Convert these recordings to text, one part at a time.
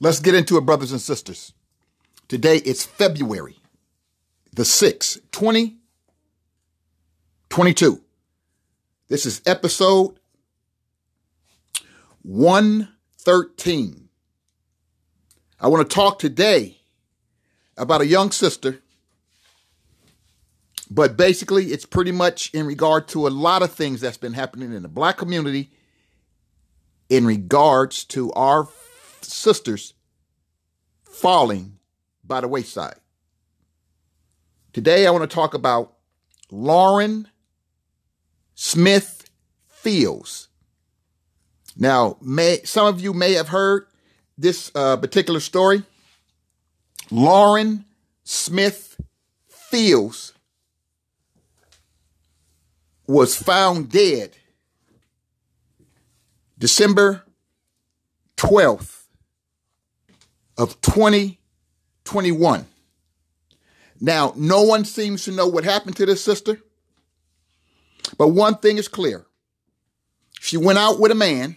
Let's get into it, brothers and sisters. Today it's February the 6th, 2022. This is episode 113. I want to talk today about a young sister, but basically it's pretty much in regard to a lot of things that's been happening in the black community in regards to our sisters falling by the wayside. Today, I want to talk about Lauren Smith Fields. Now, may, some of you may have heard this uh, particular story. Lauren Smith Fields was found dead December 12th, of 2021. Now, no one seems to know what happened to this sister, but one thing is clear. She went out with a man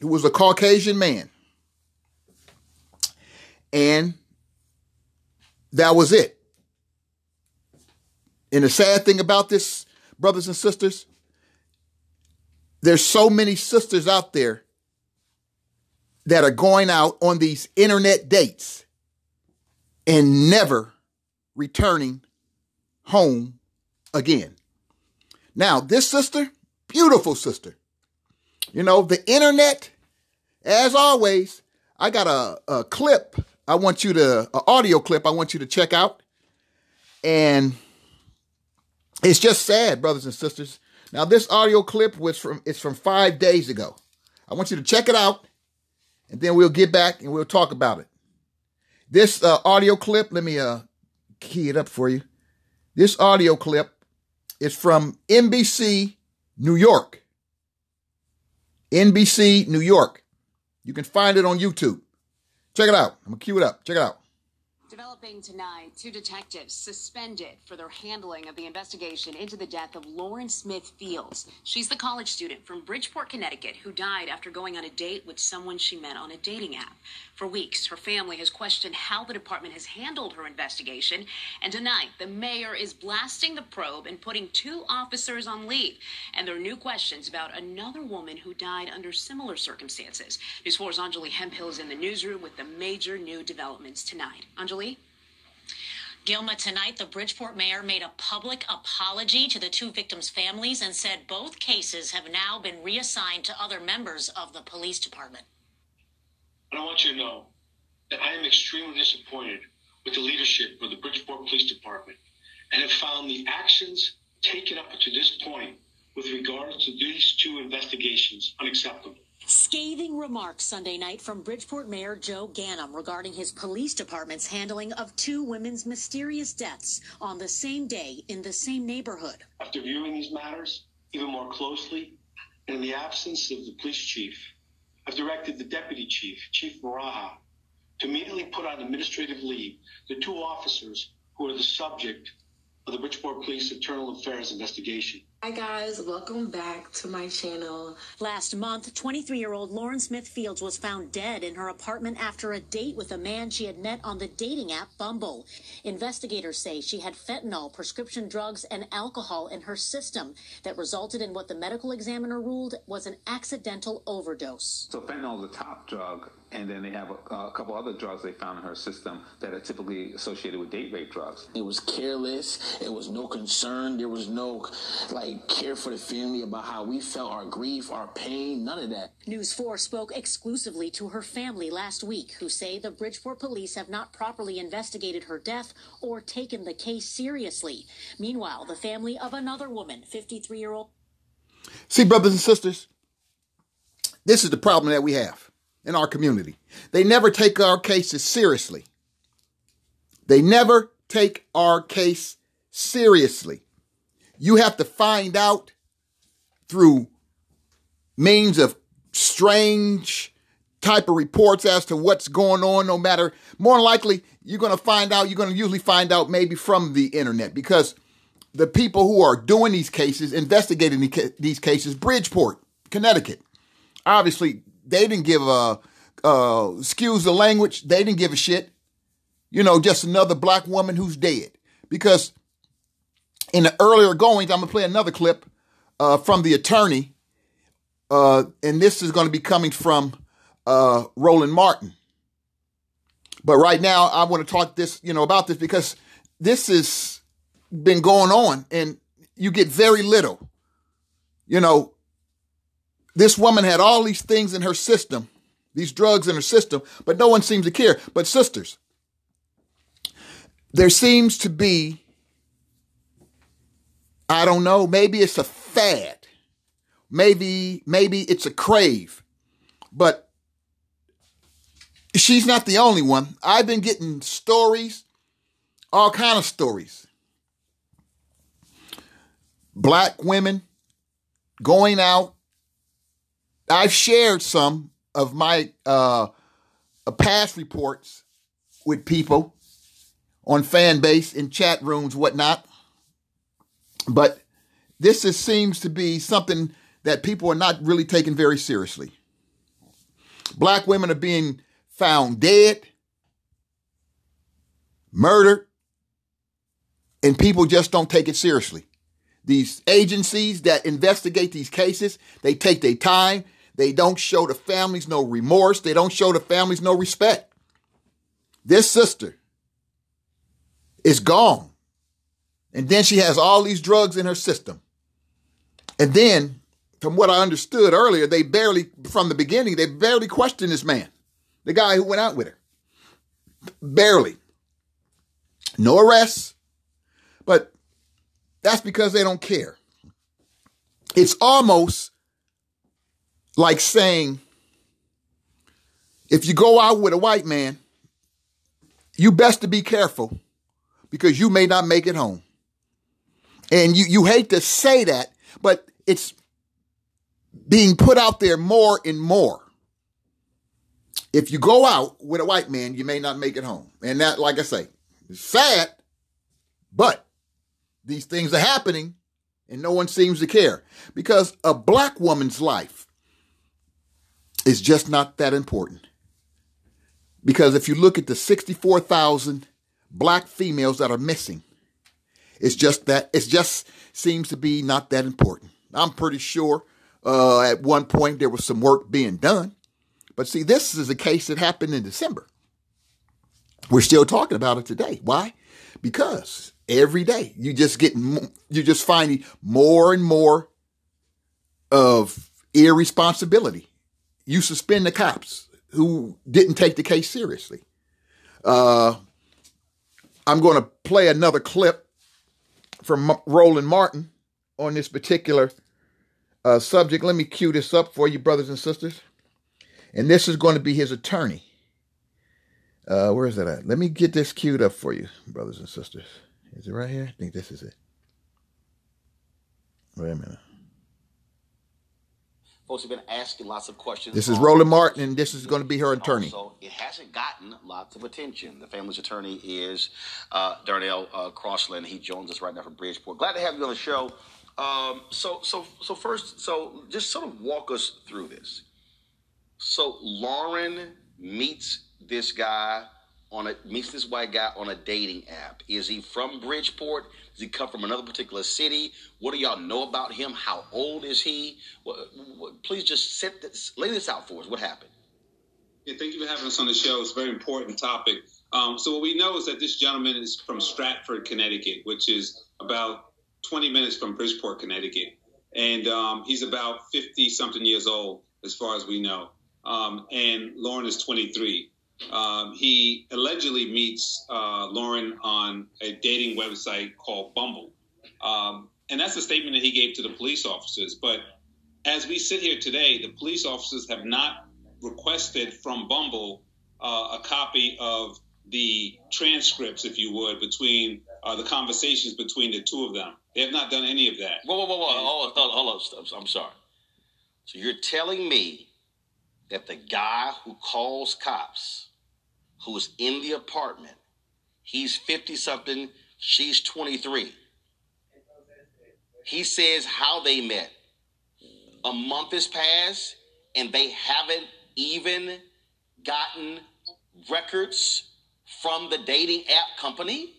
who was a Caucasian man, and that was it. And the sad thing about this, brothers and sisters, there's so many sisters out there that are going out on these internet dates and never returning home again. Now, this sister, beautiful sister. You know, the internet, as always, I got a, a clip I want you to, an audio clip I want you to check out. And it's just sad, brothers and sisters. Now, this audio clip was from, it's from five days ago. I want you to check it out and then we'll get back and we'll talk about it. This uh, audio clip, let me uh, key it up for you. This audio clip is from NBC New York. NBC New York. You can find it on YouTube. Check it out. I'm going to cue it up. Check it out. Developing tonight, two detectives suspended for their handling of the investigation into the death of Lauren Smith Fields. She's the college student from Bridgeport, Connecticut, who died after going on a date with someone she met on a dating app. For weeks, her family has questioned how the department has handled her investigation. And tonight, the mayor is blasting the probe and putting two officers on leave. And there are new questions about another woman who died under similar circumstances. News 4's Anjali Hemphill is in the newsroom with the major new developments tonight. Anjali? Gilma, tonight the Bridgeport mayor made a public apology to the two victims' families and said both cases have now been reassigned to other members of the police department. And I want you to know that I am extremely disappointed with the leadership of the Bridgeport Police Department and have found the actions taken up to this point with regard to these two investigations unacceptable. Scathing remarks Sunday night from Bridgeport Mayor Joe Ganim regarding his police department's handling of two women's mysterious deaths on the same day in the same neighborhood. After viewing these matters even more closely, and in the absence of the police chief, I've directed the deputy chief, Chief Baraha, to immediately put on administrative leave the two officers who are the subject of the Bridgeport Police Internal Affairs investigation. Hi guys, welcome back to my channel. Last month, 23 year old Lauren Smith Fields was found dead in her apartment after a date with a man she had met on the dating app Bumble. Investigators say she had fentanyl, prescription drugs, and alcohol in her system that resulted in what the medical examiner ruled was an accidental overdose. So, fentanyl is the top drug, and then they have a, a couple other drugs they found in her system that are typically associated with date rape drugs. It was careless, it was no concern, there was no, like, care for the family about how we felt, our grief, our pain, none of that. News 4 spoke exclusively to her family last week, who say the Bridgeport police have not properly investigated her death or taken the case seriously. Meanwhile, the family of another woman, 53 year old. See, brothers and sisters, this is the problem that we have in our community. They never take our cases seriously. They never take our case seriously. You have to find out through means of strange type of reports as to what's going on, no matter, more likely, you're going to find out, you're going to usually find out maybe from the internet because the people who are doing these cases, investigating these cases, Bridgeport, Connecticut, obviously they didn't give a uh, excuse the language, they didn't give a shit. You know, just another black woman who's dead. Because in the earlier goings, I'm gonna play another clip uh, from the attorney, uh, and this is going to be coming from uh, Roland Martin. But right now, I want to talk this, you know, about this because this has been going on, and you get very little. You know, this woman had all these things in her system, these drugs in her system, but no one seems to care. But sisters, there seems to be, I don't know, maybe it's a fad. Maybe, maybe it's a crave. But she's not the only one. I've been getting stories, all kind of stories. Black women going out. I've shared some of my uh, past reports with people on fan base in chat rooms, whatnot. But this is, seems to be something that people are not really taking very seriously. Black women are being found dead, murdered, and people just don't take it seriously. These agencies that investigate these cases, they take their time. They don't show the families no remorse. They don't show the families no respect. This sister is gone. And then she has all these drugs in her system. And then, from what I understood earlier, they barely, from the beginning, they barely questioned this man, the guy who went out with her. Barely. No arrests, but that's because they don't care. It's almost like saying, if you go out with a white man, you best to be careful because you may not make it home. And you, you hate to say that, but it's being put out there more and more. If you go out with a white man, you may not make it home. And that, like I say, is sad, but these things are happening and no one seems to care because a black woman's life is just not that important. Because if you look at the 64,000 black females that are missing, it's just that, it just seems to be not that important. I'm pretty sure uh, at one point there was some work being done. But see, this is a case that happened in December. We're still talking about it today. Why? Because every day you just get you're just finding more and more of irresponsibility. You suspend the cops who didn't take the case seriously. Uh, I'm going to play another clip from Roland Martin on this particular uh, subject. Let me cue this up for you, brothers and sisters. And this is going to be his attorney. Uh, where is that at? Let me get this queued up for you, brothers and sisters. Is it right here? I think this is it. Wait a minute. Folks have been asking lots of questions. This is Roland Martin, and this is going to be her attorney. So it hasn't gotten lots of attention. The family's attorney is uh, Darnell uh, Crosland. He joins us right now from Bridgeport. Glad to have you on the show. Um, so, so, so first, so just sort of walk us through this. So Lauren meets this guy on a meets this white guy on a dating app. Is he from Bridgeport? Does he come from another particular city? What do y'all know about him? How old is he? Please just set this, lay this out for us. What happened? Yeah, thank you for having us on the show. It's a very important topic. Um, so what we know is that this gentleman is from Stratford, Connecticut, which is about 20 minutes from Bridgeport, Connecticut, and um, he's about 50 something years old, as far as we know. Um, and Lauren is 23. Um, he allegedly meets uh, Lauren on a dating website called Bumble. Um, and that's a statement that he gave to the police officers. But as we sit here today, the police officers have not requested from Bumble uh, a copy of the transcripts, if you would, between uh, the conversations between the two of them. They have not done any of that. Whoa, whoa, whoa, whoa. Hold on, hold on. I'm sorry. So you're telling me that the guy who calls cops who's in the apartment. He's 50 something, she's 23. He says how they met. A month has passed and they haven't even gotten records from the dating app company?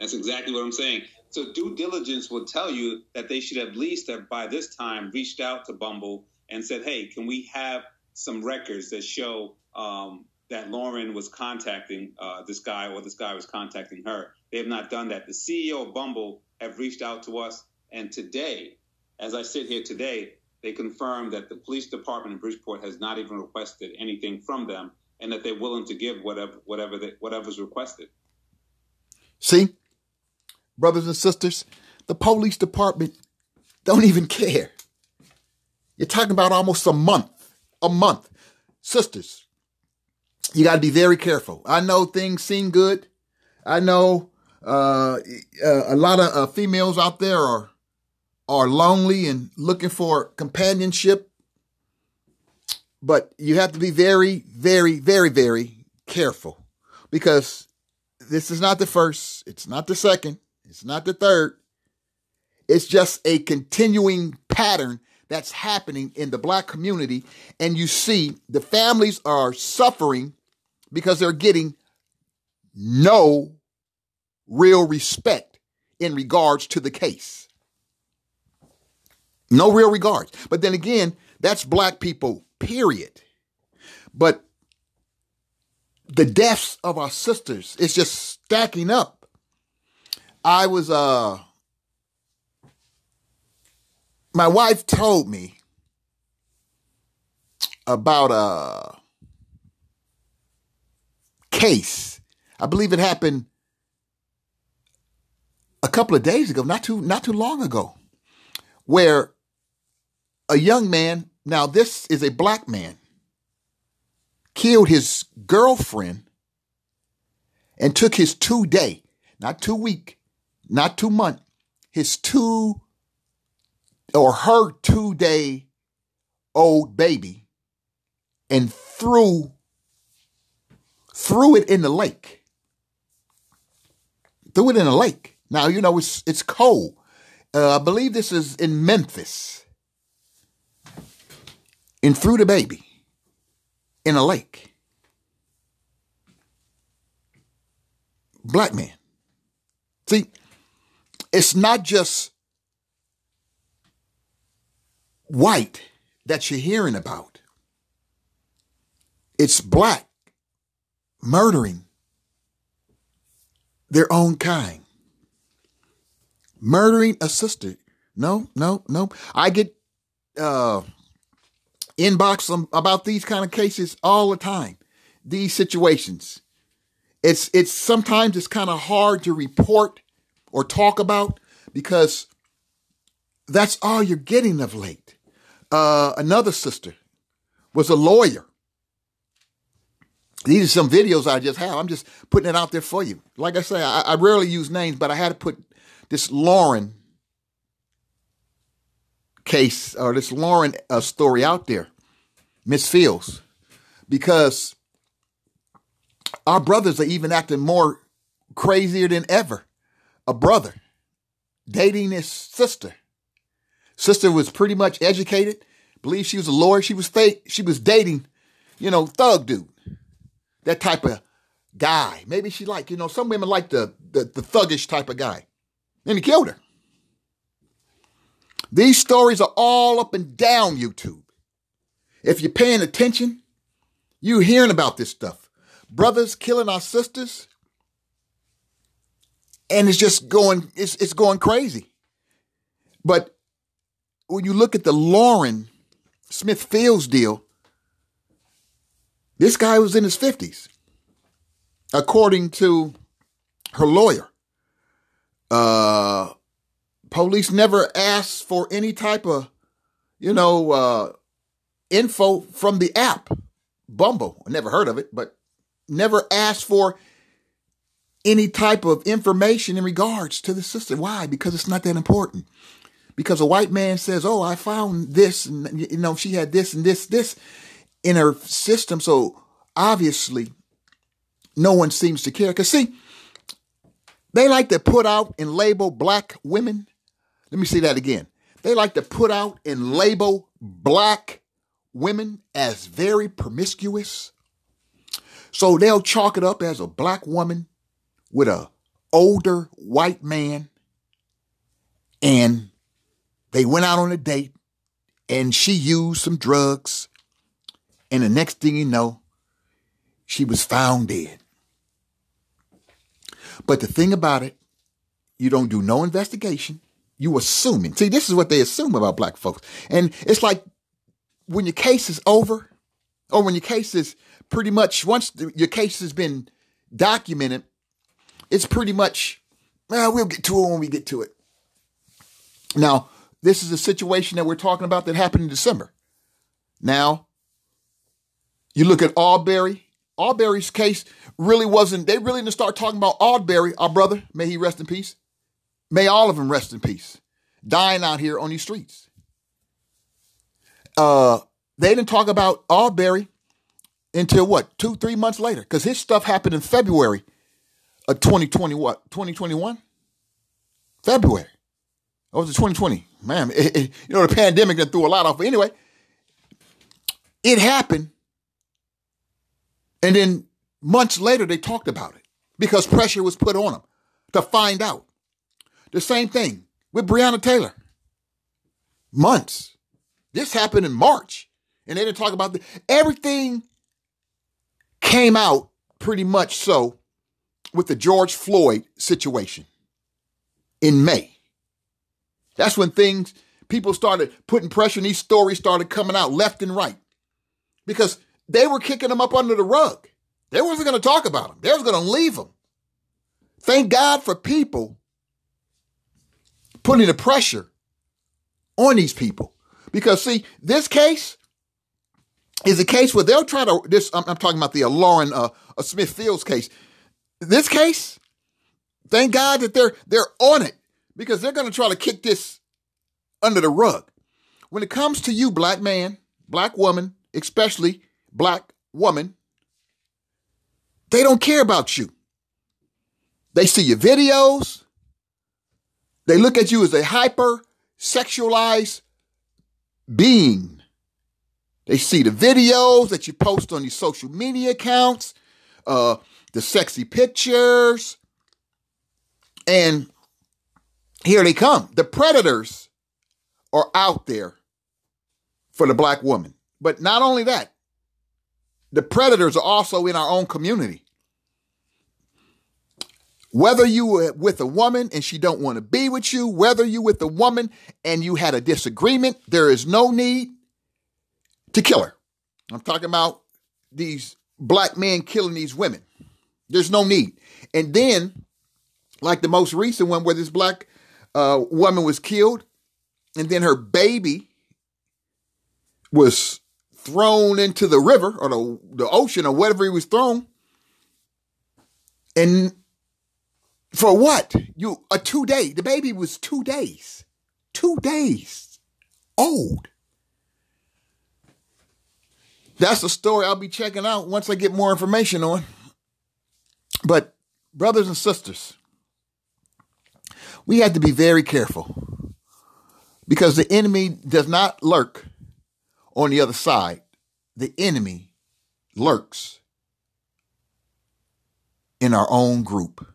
That's exactly what I'm saying. So due diligence will tell you that they should at least have by this time reached out to Bumble and said, "Hey, can we have some records that show um, that Lauren was contacting uh, this guy or this guy was contacting her?" They have not done that. The CEO of Bumble have reached out to us, and today, as I sit here today, they confirmed that the police department in Bridgeport has not even requested anything from them, and that they're willing to give whatever whatever they, whatever's requested. See, brothers and sisters, the police department don't even care. You're talking about almost a month, a month. Sisters, you got to be very careful. I know things seem good. I know uh, uh a lot of uh, females out there are are lonely and looking for companionship. But you have to be very, very, very, very careful because this is not the first, it's not the second, it's not the third. It's just a continuing pattern that's happening in the black community. And you see the families are suffering because they're getting no real respect in regards to the case. No real regards. But then again, that's black people, period. But the deaths of our sisters is just stacking up. I was uh my wife told me about a case. I believe it happened a couple of days ago, not too not too long ago, where a young man, now this is a black man, killed his girlfriend and took his two day, not two week, not two month, his two or her two day old baby and threw threw it in the lake. Threw it in the lake. Now you know it's it's cold. Uh, I believe this is in Memphis and threw the baby in a lake. Black man. See, it's not just white that you're hearing about. It's black murdering their own kind. Murdering a sister. No, no, no. I get uh inbox about these kind of cases all the time. These situations. It's it's sometimes it's kind of hard to report or talk about because that's all you're getting of late. Uh, another sister was a lawyer. These are some videos I just have. I'm just putting it out there for you. Like I say, I, I rarely use names, but I had to put this Lauren case or this Lauren uh, story out there, Miss Fields, because our brothers are even acting more crazier than ever. A brother dating his sister. Sister was pretty much educated. Believe she was a lawyer. She was fake. She was dating, you know, thug dude. That type of guy. Maybe she liked, you know, some women like the, the, the thuggish type of guy. And he killed her. These stories are all up and down YouTube. If you're paying attention, you're hearing about this stuff. Brothers killing our sisters. And it's just going, it's, it's going crazy. But when you look at the Lauren Smith Fields deal, this guy was in his 50s, according to her lawyer. Uh, police never asked for any type of, you know, uh, info from the app, Bumble. I never heard of it, but never asked for any type of information in regards to the sister. Why? Because it's not that important. Because a white man says, "Oh, I found this, and you know, she had this and this, this in her system." So obviously, no one seems to care. Because see, they like to put out and label black women let me say that again. They like to put out and label black women as very promiscuous So they'll chalk it up as a black woman with a older white man and they went out on a date and she used some drugs and the next thing you know she was found dead. But the thing about it you don't do no investigation. You assuming see this is what they assume about black folks. And it's like when your case is over or when your case is pretty much once your case has been documented it's pretty much well we'll get to it when we get to it. Now, this is a situation that we're talking about that happened in December. Now, you look at Arbery. Arbery's case really wasn't, they really didn't start talking about Arbery, our brother, may he rest in peace. May all of them rest in peace, dying out here on these streets. Uh, they didn't talk about Arbery until what, two, three months later, because his stuff happened in February of 2020, what, 2021? February. That was 2020. Man, it, it, you know, the pandemic that threw a lot off. But anyway, it happened. And then months later, they talked about it because pressure was put on them to find out. The same thing with Breonna Taylor. Months. This happened in March. And they didn't talk about the, everything came out pretty much so with the George Floyd situation in May. That's when things, people started putting pressure and these stories started coming out left and right because they were kicking them up under the rug. They wasn't going to talk about them. They was going to leave them. Thank God for people putting the pressure on these people. Because see, this case is a case where they'll try to, this, I'm, I'm talking about the uh, Lauren uh, uh, Smith Fields case. This case, thank God that they're, they're on it because they're going to try to kick this under the rug. When it comes to you, black man, black woman, especially black woman, they don't care about you. They see your videos. They look at you as a hyper sexualized being. They see the videos that you post on your social media accounts, uh, the sexy pictures, and here they come. The predators are out there for the black woman. But not only that, the predators are also in our own community. Whether you were with a woman and she don't want to be with you, whether you with a woman and you had a disagreement, there is no need to kill her. I'm talking about these black men killing these women. There's no need. And then, like the most recent one where this black uh, woman was killed, and then her baby was thrown into the river or the, the ocean or whatever he was thrown. And for what? You a two day. The baby was two days. Two days old. That's a story I'll be checking out once I get more information on. But brothers and sisters, we have to be very careful because the enemy does not lurk on the other side. The enemy lurks in our own group.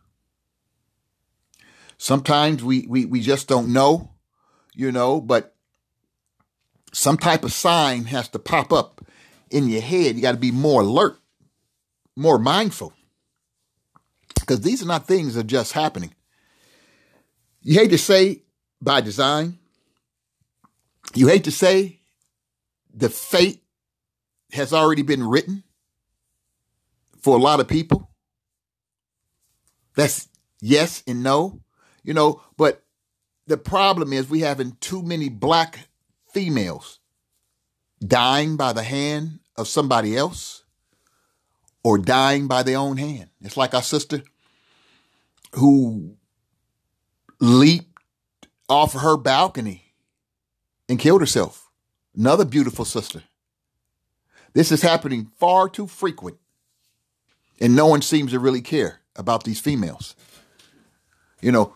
Sometimes we, we, we just don't know, you know, but some type of sign has to pop up in your head. You got to be more alert, more mindful. Because these are not things that are just happening. You hate to say by design. You hate to say the fate has already been written for a lot of people. That's yes and no, you know, but the problem is we having too many black females dying by the hand of somebody else or dying by their own hand. It's like our sister who leaped off her balcony and killed herself. Another beautiful sister. This is happening far too frequent, and no one seems to really care about these females. You know,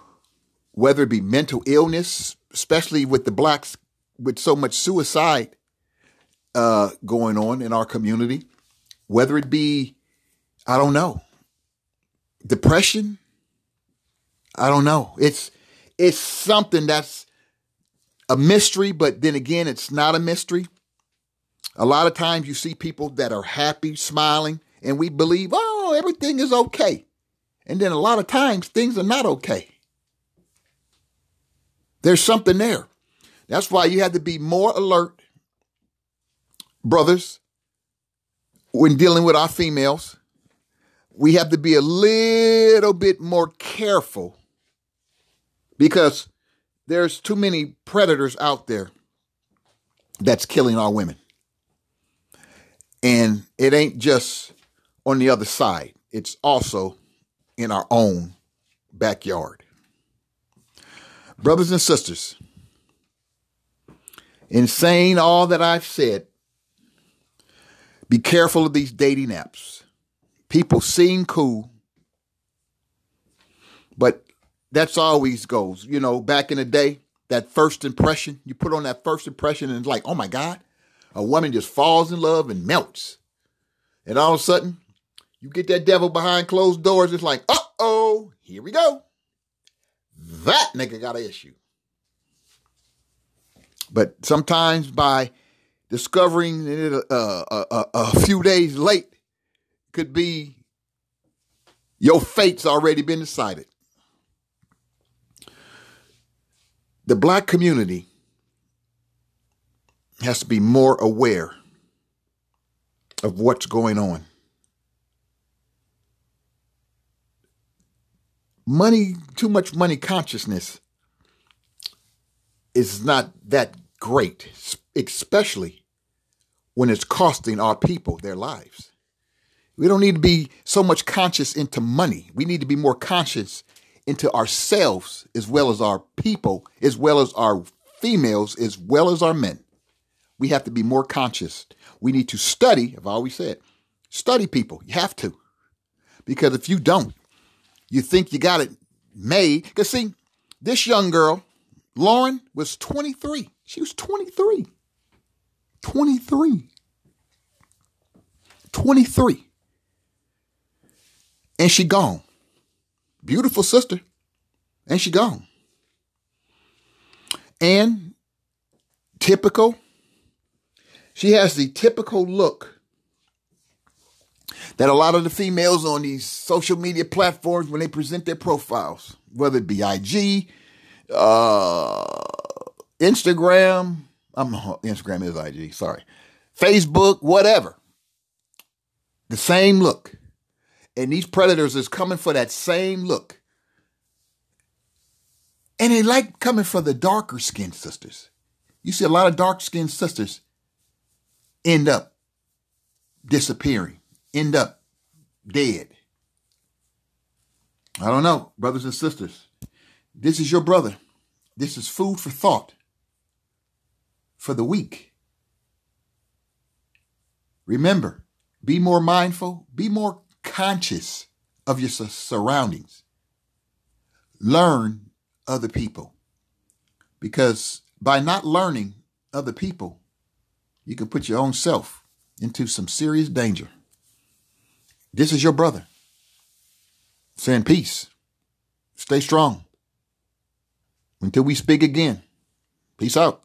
whether it be mental illness, especially with the blacks, with so much suicide uh, going on in our community, whether it be I don't know. Depression? I don't know. It's it's something that's a mystery, but then again, it's not a mystery. A lot of times you see people that are happy, smiling, and we believe, oh, everything is okay. And then a lot of times things are not okay. There's something there. That's why you have to be more alert, brothers, when dealing with our females. We have to be a little bit more careful because there's too many predators out there that's killing our women. And it ain't just on the other side, it's also in our own backyard. Brothers and sisters, in saying all that I've said, be careful of these dating apps. People seem cool, but that's always goes. You know, back in the day, that first impression, you put on that first impression and it's like, oh my God, a woman just falls in love and melts. And all of a sudden, you get that devil behind closed doors. It's like, uh oh, here we go. That nigga got an issue. But sometimes by discovering it uh, a, a, a few days late could be your fate's already been decided. The black community has to be more aware of what's going on. Money, too much money consciousness is not that great, especially when it's costing our people their lives. We don't need to be so much conscious into money. We need to be more conscious into ourselves as well as our people, as well as our females, as well as our men. We have to be more conscious. We need to study, I've always said, study people. You have to. Because if you don't, you think you got it made. Because see, this young girl, Lauren, was 23. She was 23. 23. 23. And she gone. Beautiful sister. And she gone. And typical, she has the typical look that a lot of the females on these social media platforms, when they present their profiles, whether it be IG, uh, Instagram, I'm Instagram is IG, sorry, Facebook, whatever, the same look. And these predators is coming for that same look. And they like coming for the darker skinned sisters. You see a lot of dark skinned sisters end up disappearing, end up dead. I don't know, brothers and sisters. This is your brother. This is food for thought for the week. Remember, be more mindful, be more conscious of your surroundings. Learn other people. Because by not learning other people, you can put your own self into some serious danger. This is your brother saying peace. Stay strong. Until we speak again. Peace out.